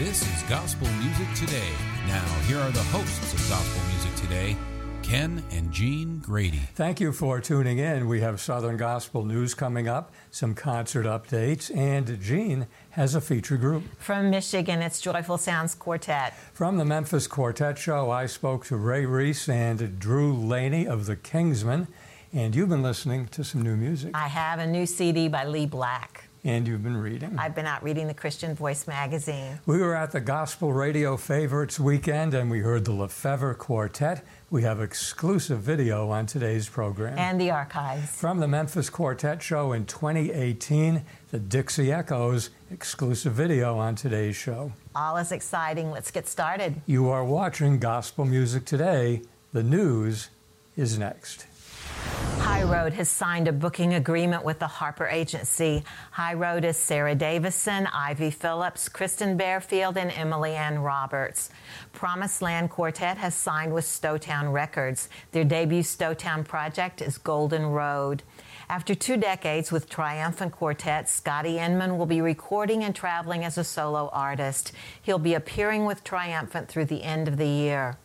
This is Gospel Music Today. Now, here are the hosts of Gospel Music Today, Ken and Jean Grady. Thank you for tuning in. We have Southern Gospel news coming up, some concert updates, and Jean has a feature group. From Michigan, it's Joyful Sounds Quartet. From the Memphis Quartet Show, I spoke to Ray Reese and Drew Laney of the Kingsmen, and you've been listening to some new music. I have a new CD by Lee Black. And you've been reading? I've been out reading the Christian Voice magazine. We were at the Gospel Radio Favorites weekend and we heard the Lefevre Quartet. We have exclusive video on today's program. And the archives. From the Memphis Quartet Show in 2018, the Dixie Echoes, exclusive video on today's show. All is exciting. Let's get started. You are watching Gospel Music Today. The news is next. High Road has signed a booking agreement with the Harper Agency. High Road is Sarah Davison, Ivy Phillips, Kristen Bearfield, and Emily Ann Roberts. Promised Land Quartet has signed with Stowtown Records. Their debut Stowtown project is Golden Road. After two decades with Triumphant Quartet, Scotty Inman will be recording and traveling as a solo artist. He'll be appearing with Triumphant through the end of the year.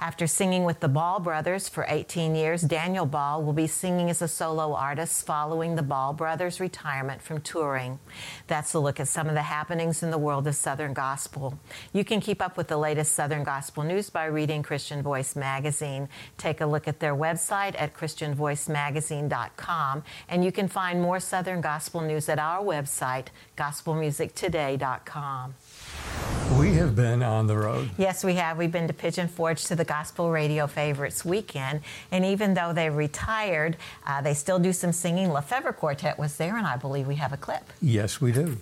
After singing with the Ball Brothers for 18 years, Daniel Ball will be singing as a solo artist following the Ball Brothers' retirement from touring. That's a look at some of the happenings in the world of Southern Gospel. You can keep up with the latest Southern Gospel news by reading Christian Voice magazine. Take a look at their website at christianvoicemagazine.com, and you can find more Southern Gospel news at our website, gospelmusictoday.com. We have been on the road. Yes, we have. We've been to Pigeon Forge to the Gospel Radio Favorites weekend. And even though they retired, uh, they still do some singing. Lefevre Quartet was there, and I believe we have a clip. Yes, we do.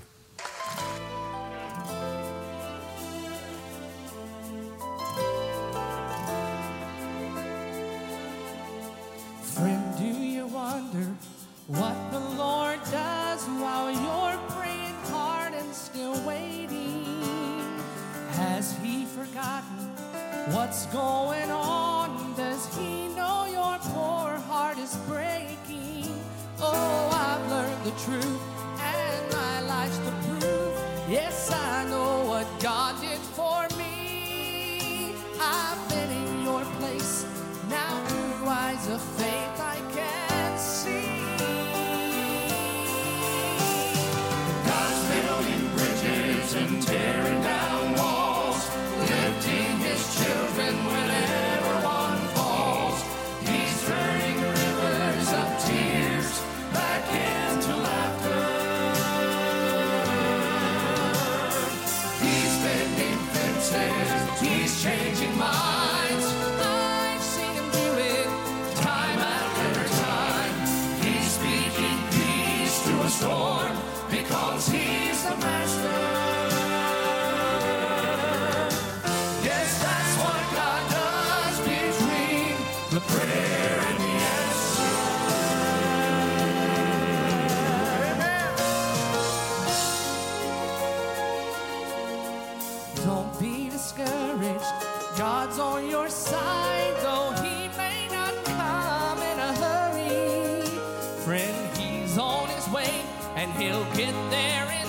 Friend, do you wonder what what's going on? Does He know your poor heart is breaking? Oh, I've learned the truth, and my life's the proof. Yes, I know what God did for me. I've been in your place. Now through eyes of faith God's on your side, though he may not come in a hurry. Friend, he's on his way, and he'll get there in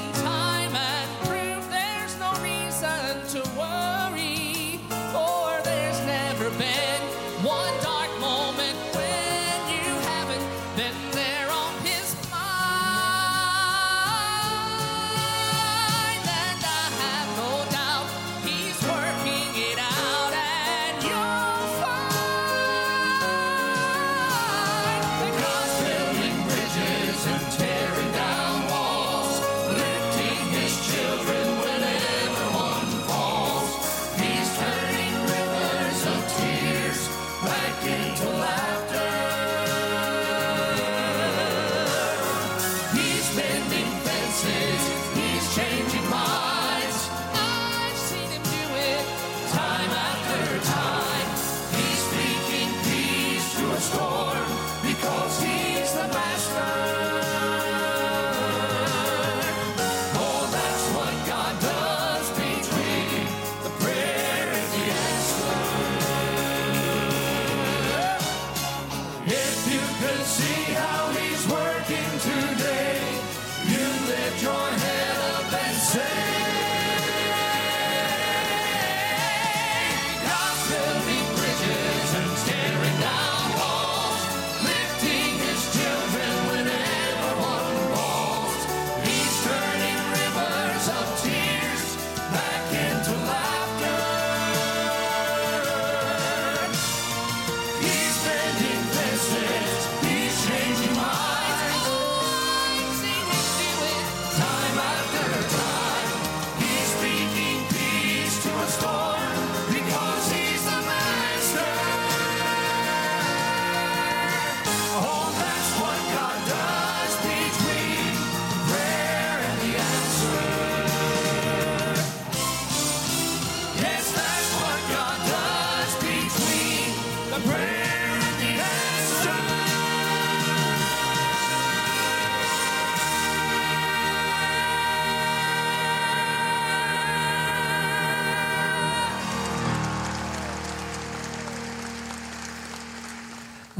He's bending fences, he's changing minds.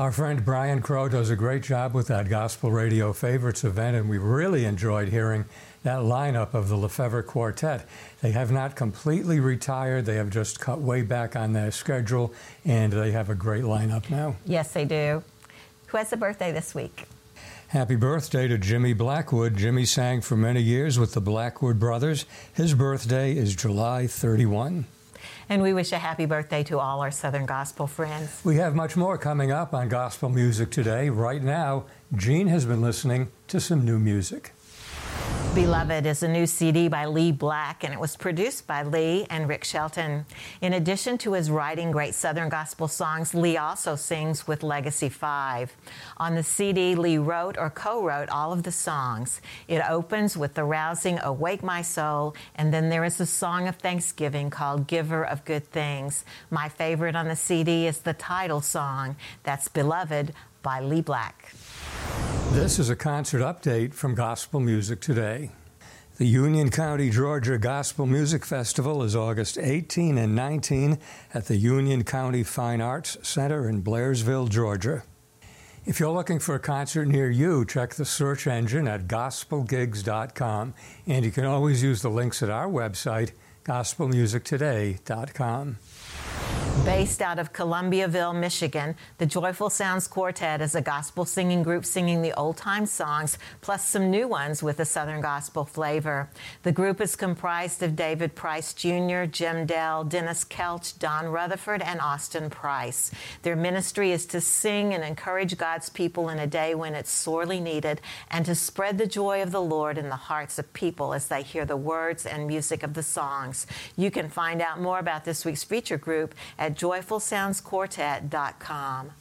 Our friend Brian Crow does a great job with that Gospel Radio Favorites event, and we really enjoyed hearing that lineup of the Lefevre Quartet. They have not completely retired, they have just cut way back on their schedule, and they have a great lineup now. Yes, they do. Who has a birthday this week? Happy birthday to Jimmy Blackwood. Jimmy sang for many years with the Blackwood Brothers. His birthday is July 31. And we wish a happy birthday to all our Southern Gospel friends. We have much more coming up on Gospel Music today. Right now, Jean has been listening to some new music. Beloved is a new CD by Lee Black, and it was produced by Lee and Rick Shelton. In addition to his writing great Southern gospel songs, Lee also sings with Legacy 5. On the CD, Lee wrote or co wrote all of the songs. It opens with the rousing Awake My Soul, and then there is a song of thanksgiving called Giver of Good Things. My favorite on the CD is the title song. That's Beloved by Lee Black. This is a concert update from Gospel Music Today. The Union County, Georgia Gospel Music Festival is August 18 and 19 at the Union County Fine Arts Center in Blairsville, Georgia. If you're looking for a concert near you, check the search engine at gospelgigs.com, and you can always use the links at our website, gospelmusictoday.com. Based out of Columbiaville, Michigan, the Joyful Sounds Quartet is a gospel singing group singing the old time songs, plus some new ones with a Southern gospel flavor. The group is comprised of David Price Jr., Jim Dell, Dennis Kelch, Don Rutherford, and Austin Price. Their ministry is to sing and encourage God's people in a day when it's sorely needed and to spread the joy of the Lord in the hearts of people as they hear the words and music of the songs. You can find out more about this week's feature group at joyfulsoundsquartet.com.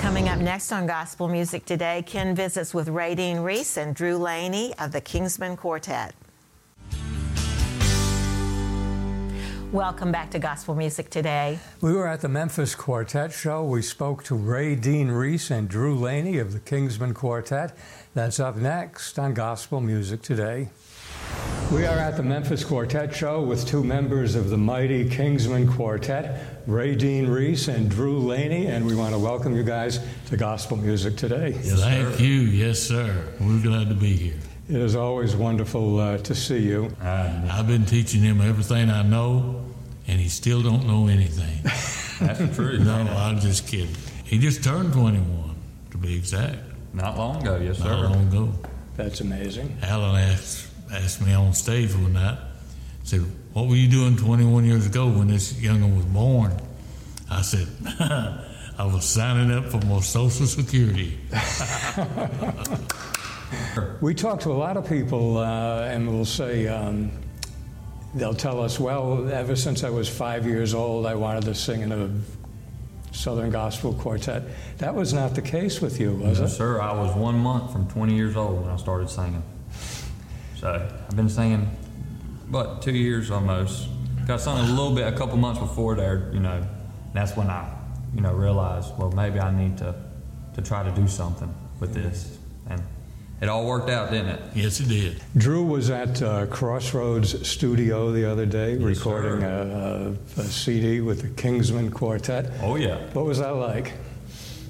Coming up next on Gospel Music Today, Ken visits with Ray Dean Reese and Drew Laney of the Kingsmen Quartet. Welcome back to Gospel Music Today. We were at the Memphis Quartet show. We spoke to Ray Dean Reese and Drew Laney of the Kingsmen Quartet. That's up next on Gospel Music Today. We are at the Memphis Quartet Show with two members of the mighty Kingsmen Quartet, Ray Dean Reese and Drew Laney, and we want to welcome you guys to Gospel Music today. Yes, Thank you. Yes, sir. We're glad to be here. It is always wonderful uh, to see you. I've been teaching him everything I know, and he still don't know anything. That's the truth. no, I'm just kidding. He just turned 21, to be exact. Not long ago, yes, sir. Not long ago. That's amazing. Alan asked asked me on stage one night, said, What were you doing 21 years ago when this young'un was born? I said, I was signing up for more Social Security. we talk to a lot of people, uh, and we'll say, um, they'll tell us, Well, ever since I was five years old, I wanted to sing in a Southern Gospel Quartet. That was not the case with you, was no, it? sir. I was one month from 20 years old when I started singing. So I've been singing, but two years almost. Got sung a little bit a couple months before there, you know. That's when I, you know, realized, well, maybe I need to, to try to do something with this, and it all worked out, didn't it? Yes, it did. Drew was at uh, Crossroads Studio the other day Yes, recording a, a, a CD with the Kingsmen Quartet. Oh yeah. What was that like?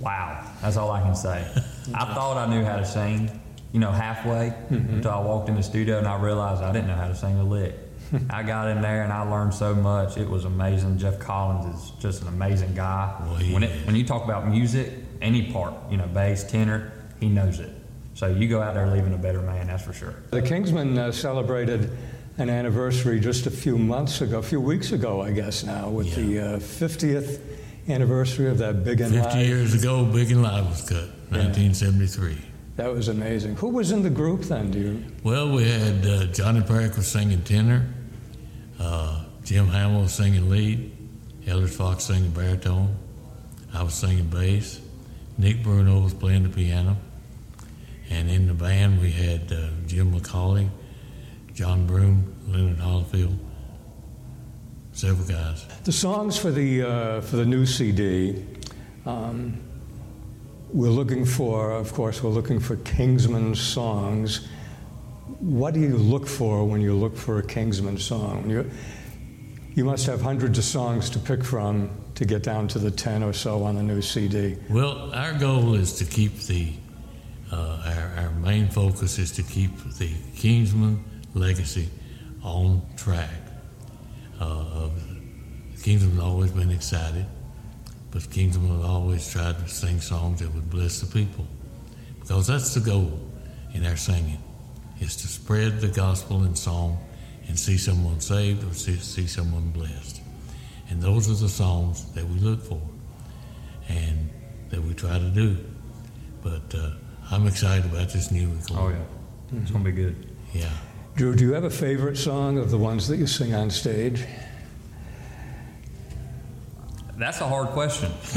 Wow. That's all I can say. I thought I knew how to sing, you know, halfway until I walked in the studio and I realized I didn't know how to sing a lick. I got in there and I learned so much. It was amazing. Jeff Collins is just an amazing guy. Well, he when, it, is. when you talk about music, any part, you know, bass, tenor, he knows it. So you go out there leaving a better man, that's for sure. The Kingsmen uh, celebrated an anniversary just a few months ago, a few weeks ago, I guess now, with the uh, 50th anniversary of that Big and 50 Live. years ago, Big and Live was cut, 1973. That was amazing. Who was in the group then? Do you? Well, we had uh, Johnny Parrack was singing tenor, uh, Jim Hamill was singing lead, Eldridge Fox singing baritone, I was singing bass, Nick Bruno was playing the piano, and in the band we had uh, Jim McCauley, John Broom, Leonard Hollifield, several guys. The songs for the uh, for the new CD. Um, we're looking for, of course, we're looking for Kingsmen songs. What do you look for when you look for a Kingsmen song? You, You must have hundreds of songs to pick from to get down to the 10 or so on the new CD. Well, our goal is to keep the, uh, our, our main focus is to keep the Kingsmen legacy on track. Uh, Kingsmen has always been excited, but Kingsmen has always tried to sing songs that would bless the people. Because that's the goal in our singing, is to spread the gospel in song and see someone saved or see, see someone blessed. And those are the songs that we look for and that we try to do. But uh, I'm excited about this new recording. Oh yeah, it's gonna be good. Yeah. Drew, do you have a favorite song of the ones that you sing on stage? That's a hard question.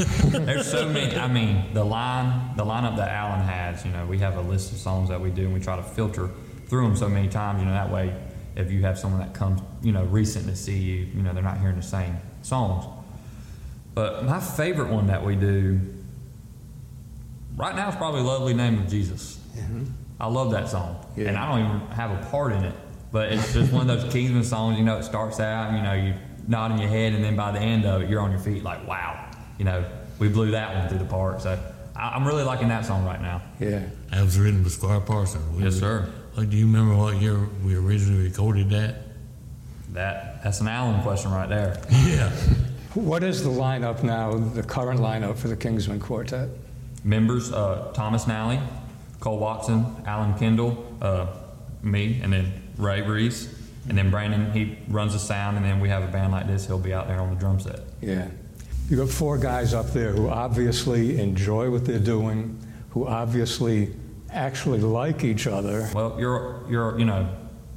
There's so many. I mean, the line, the lineup that Alan has. You know, we have a list of songs that we do, and we try to filter through them so many times. You know, that way, if you have someone that comes, you know, recent to see you, you know, they're not hearing the same songs. But my favorite one that we do right now is probably "Lovely Name of Jesus." Mm-hmm. I love that song, Yeah. and I don't even have a part in it. But it's just one of those Kingsmen songs. You know, it starts out, you know, you nodding your head, and then by the end of it, you're on your feet, like, wow, you know, we blew that one through the park. So I, I'm really liking that song right now. Yeah. That was written by Squire Parsons. We- Yes, sir. Like, do you remember what year we originally recorded that? That that's an Alan question right there. Yeah. What is the lineup now, the current lineup for the Kingsmen Quartet? Members: uh, Thomas Nally, Cole Watson, Alan Kendall, uh, me, and then Ray Reese, and then Brandon. He runs the sound, and then we have a band like this. He'll be out there on the drum set. Yeah. You got four guys up there who obviously enjoy what they're doing, who obviously actually like each other. Well, you're you're you know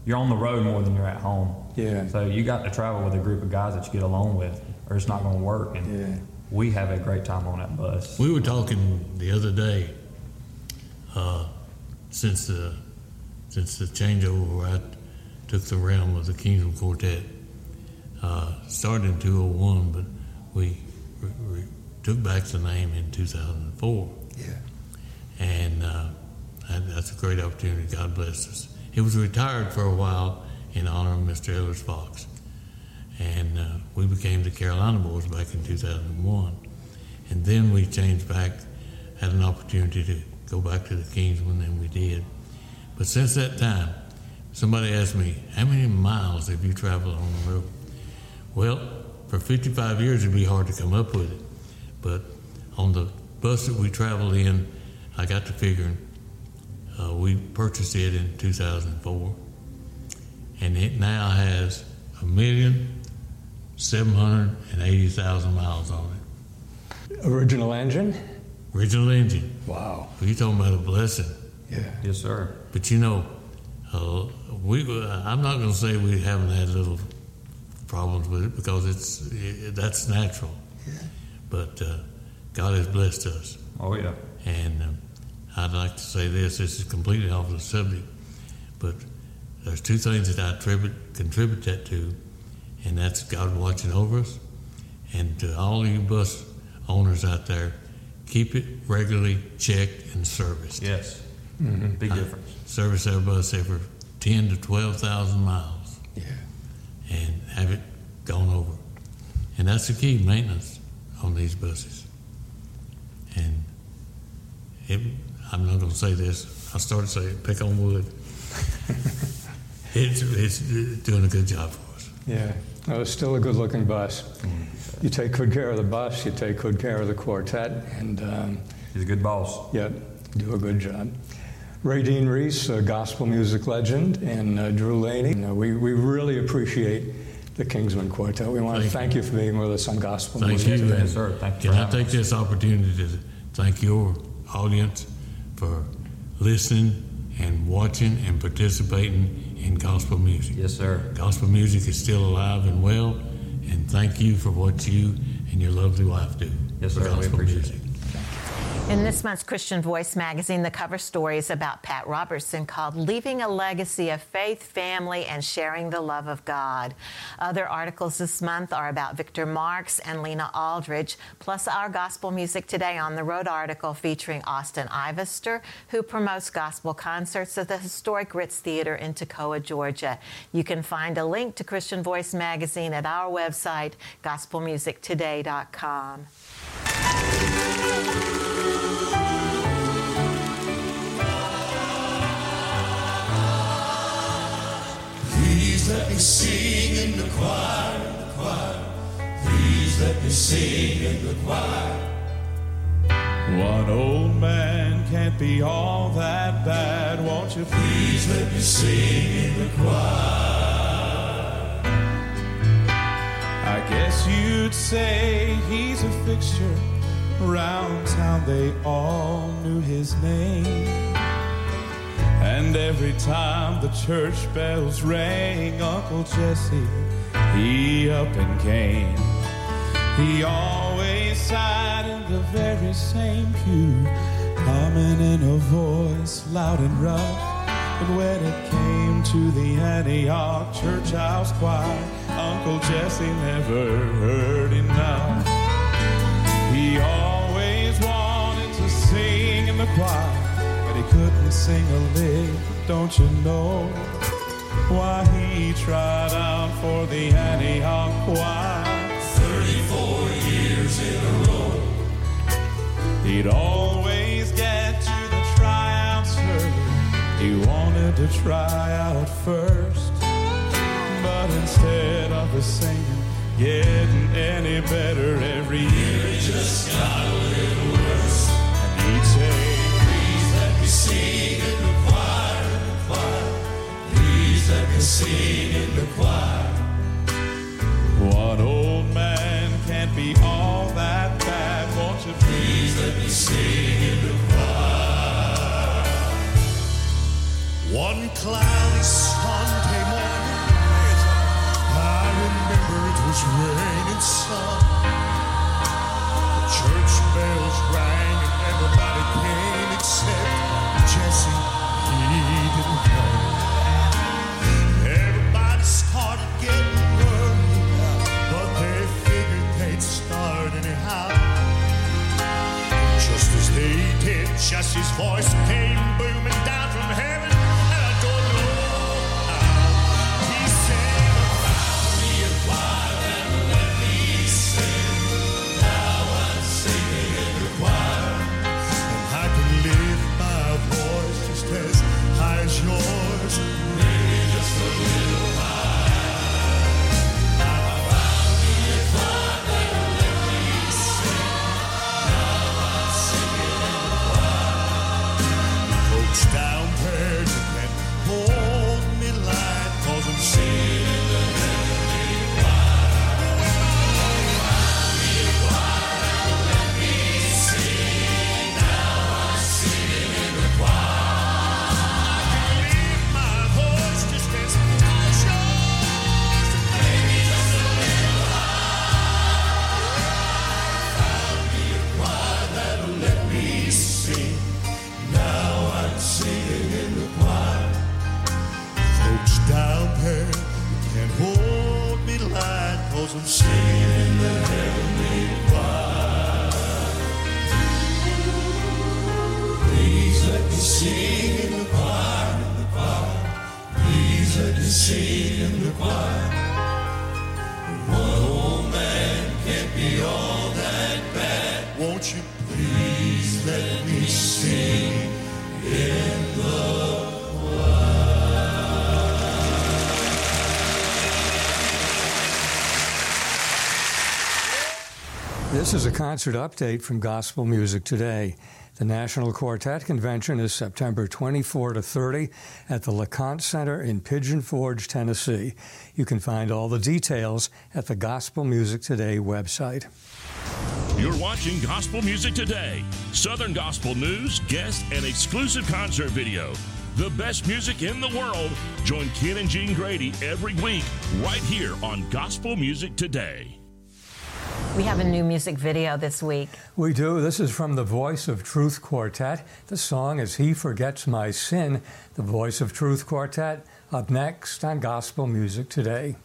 you're on the road more than you're at home. Yeah. So you got to travel with a group of guys that you get along with, or it's not going to work. And Yeah. we have a great time on that bus. We were talking the other day, uh, since the since the changeover where I took the realm of the Kingsmen Quartet, uh, started in 201, but we re- re- took back the name in 2004. Yeah. and uh, that, that's a great opportunity. God bless us. He was retired for a while in honor of Mr. Ellis Fox, and uh, we became the Carolina Boys back in 2001, and then we changed back, had an opportunity to go back to the Kingsmen, and we did. But since that time, somebody asked me, "How many miles have you traveled on the road?" Well, for 55 years, it'd be hard to come up with it. But on the bus that we traveled in, I got to figuring. Uh, we purchased it in 2004, and it now has a million seven hundred and eighty thousand miles on it. Original engine? Original engine. Wow. Well, you talking about a blessing? Yeah. Yes, sir. But you know, uh, we. I'm not going to say we haven't had little problems with it because it's it, that's natural. But uh, God has blessed us, Oh yeah. and um, I'd like to say this. This is completely off the subject, but there's two things that I attribute contribute that to, and that's God watching over us, and to all you bus owners out there, keep it regularly checked and serviced Yes. Mm-hmm. Big difference. service our bus every 10 to 12,000 miles Yeah. and have it gone over. And that's the key maintenance on these buses. And it, I'm not going to say this. I started saying pick on wood. it's, it's doing a good job for us. Yeah. No, it's still a good looking bus. You take good care of the bus, you take good care of the quartet, and um, He's a good boss. yeah, do a good job. Ray Dean Reese, a gospel music legend, and uh, Drew Laney. You know, we, we really appreciate the Kingsmen Quartet. We want to Thank thank you for being with us on Gospel Thank Music you. today. Yes, sir. Thank you. Can I take us. this opportunity to thank your audience for listening and watching and participating in gospel music? Yes, sir. Gospel music is still alive and well, and thank you for what you and your lovely wife do Yes, for sir. We gospel appreciate music. In this month's Christian Voice magazine, the cover story is about Pat Robertson called Leaving a Legacy of Faith, Family, and Sharing the Love of God. Other articles this month are about Victor Marx and Lena Aldridge, plus our Gospel Music Today on the Road article featuring Austin Ivester, who promotes gospel concerts at the historic Ritz Theater in Toccoa, Georgia. You can find a link to Christian Voice magazine at our website, gospelmusictoday.com. let me sing in the choir, in the choir. Please let me sing in the choir. One old man can't be all that bad, won't you Please let me sing in the choir. I guess you'd say he's a fixture. Around town they all knew his name. And every time the church bells rang, Uncle Jesse, he up and came. He always sat in the very same pew, humming in a voice loud and rough. But when it came to the Antioch Church House Choir, Uncle Jesse never heard enough. He always wanted to sing in the choir, but he couldn't sing a lick, don't you know? Why he tried out for the Antioch Choir. 34 years in a row. He'd always get to the tryouts early. He wanted to try out first. But instead of the singing getting any better every year, it just got a little Let me sing in the choir. One old man can't be all that bad, won't you please let me Sing in the choir. One cloudy Sunday morning, I remember it was raining some. The church bells rang and everybody came except Jesse. He didn't come. Did, Jesse's voice came sing in the choir, in the choir. Please let me sing in the choir. One old man can't be all that bad. Won't you Please let me sing in the This is a concert update from Gospel Music Today. The National Quartet Convention is September 24 to 30 at the LeConte Center in Pigeon Forge, Tennessee. You can find all the details at the Gospel Music Today website. You're watching Gospel Music Today. Southern gospel news, guests, and exclusive concert video. The best music in the world. Join Ken and Jean Grady every week right here on Gospel Music Today. We have a new music video this week. We do. This is from the Voice of Truth Quartet. The song is He Forgets My Sin. The Voice of Truth Quartet up next on Gospel Music Today.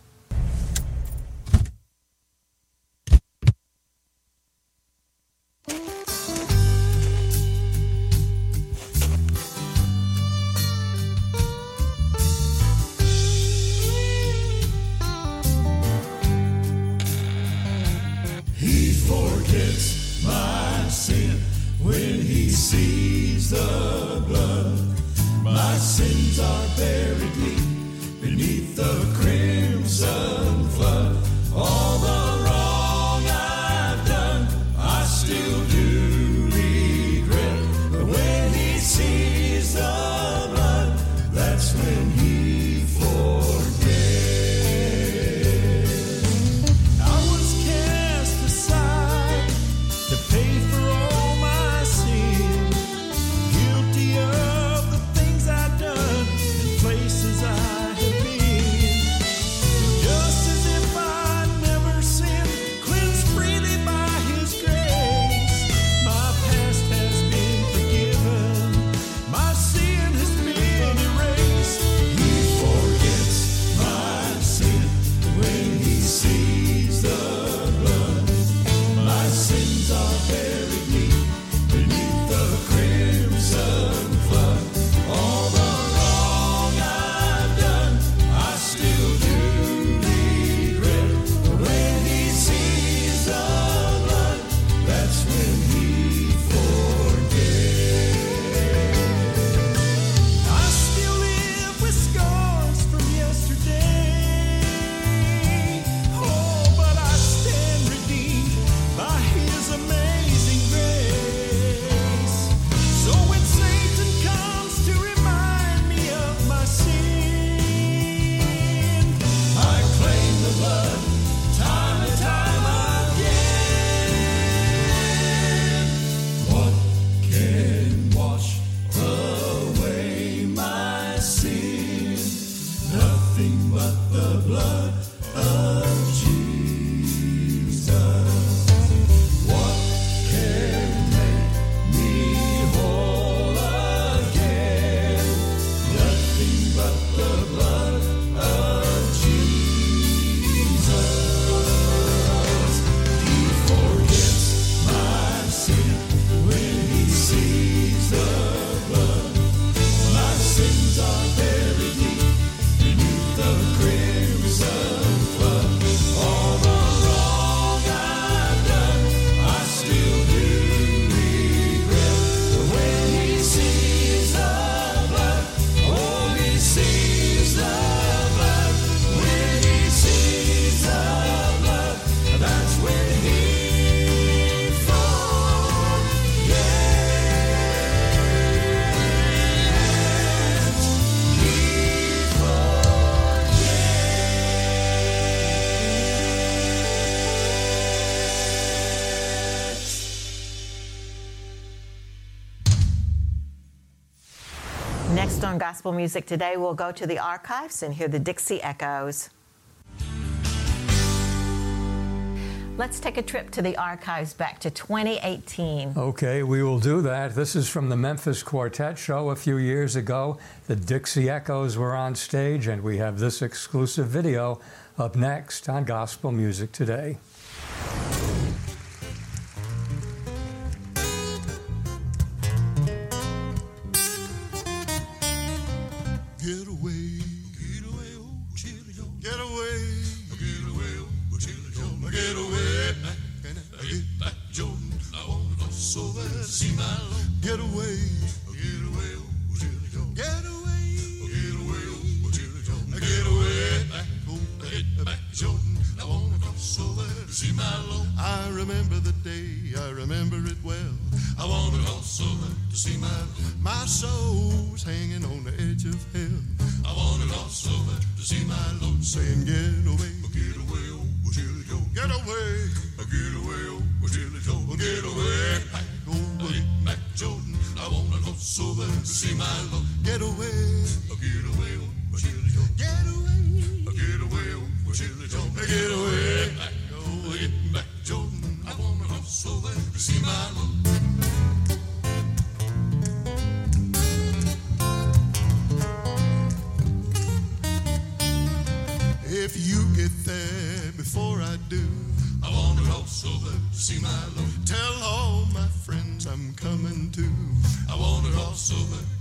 Next on Gospel Music Today, we'll go to the archives and hear the Dixie Echoes. Let's take a trip to the archives back to 2018. Okay, we will do that. This is from the Memphis Quartet show a few years ago. The Dixie Echoes were on stage, and we have this exclusive video up next on Gospel Music Today. I remember the day, I remember it well. I wanted also to see my my soul's hanging on the edge of hell.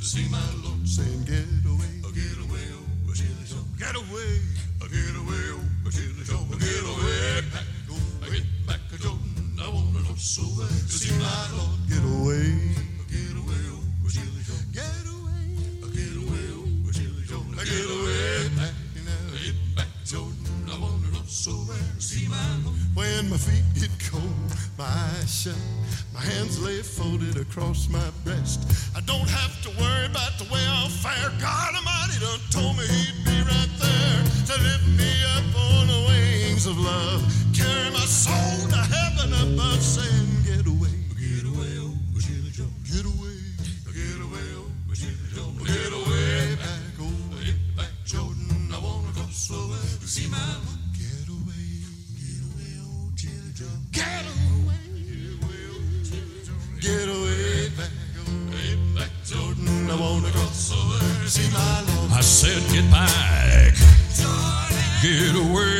See my Lord. Saying, get away, oh, get away, oh, Chili Joe. Get away, oh, get away, oh, Chili Joe. Oh, get away, back, oh, get back to Jordan. I want to cross over to see my Lord. Get away, oh, get away, oh, Chili Joe. Get away, oh, get away, oh, Chili Joe. Get away, back, now, get back Jordan. I want to over to see my Lord. When my feet get cold, my eyes shut, my hands lay folded across my breast. I don't have God Almighty done told me He'd be right there to lift me up on the wings of love, carry my soul to heaven above, saying, Get away, get away, oh, Joe, get away, get away, oh, Joe, get away, back, oh, back, Jordan. I wanna go slower to see my. Get away, get away, oh, Chili Joe, back. Get away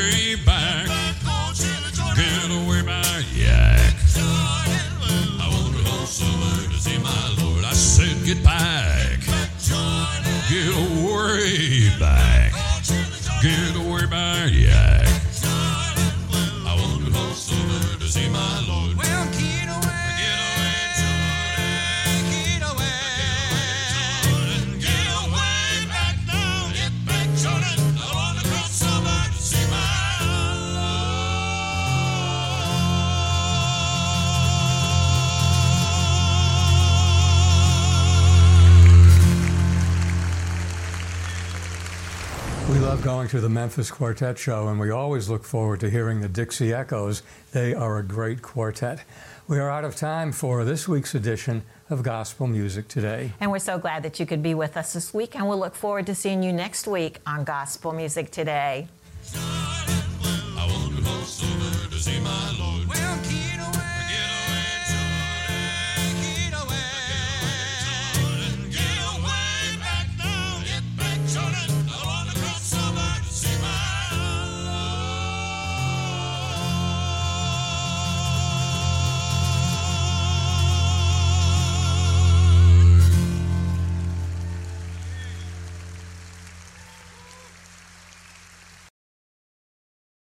going to the Memphis Quartet Show, and we always look forward to hearing the Dixie Echoes. They are a great quartet. We are out of time for this week's edition of Gospel Music Today. And we're so glad that you could be with us this week, and we'll look forward to seeing you next week on Gospel Music Today.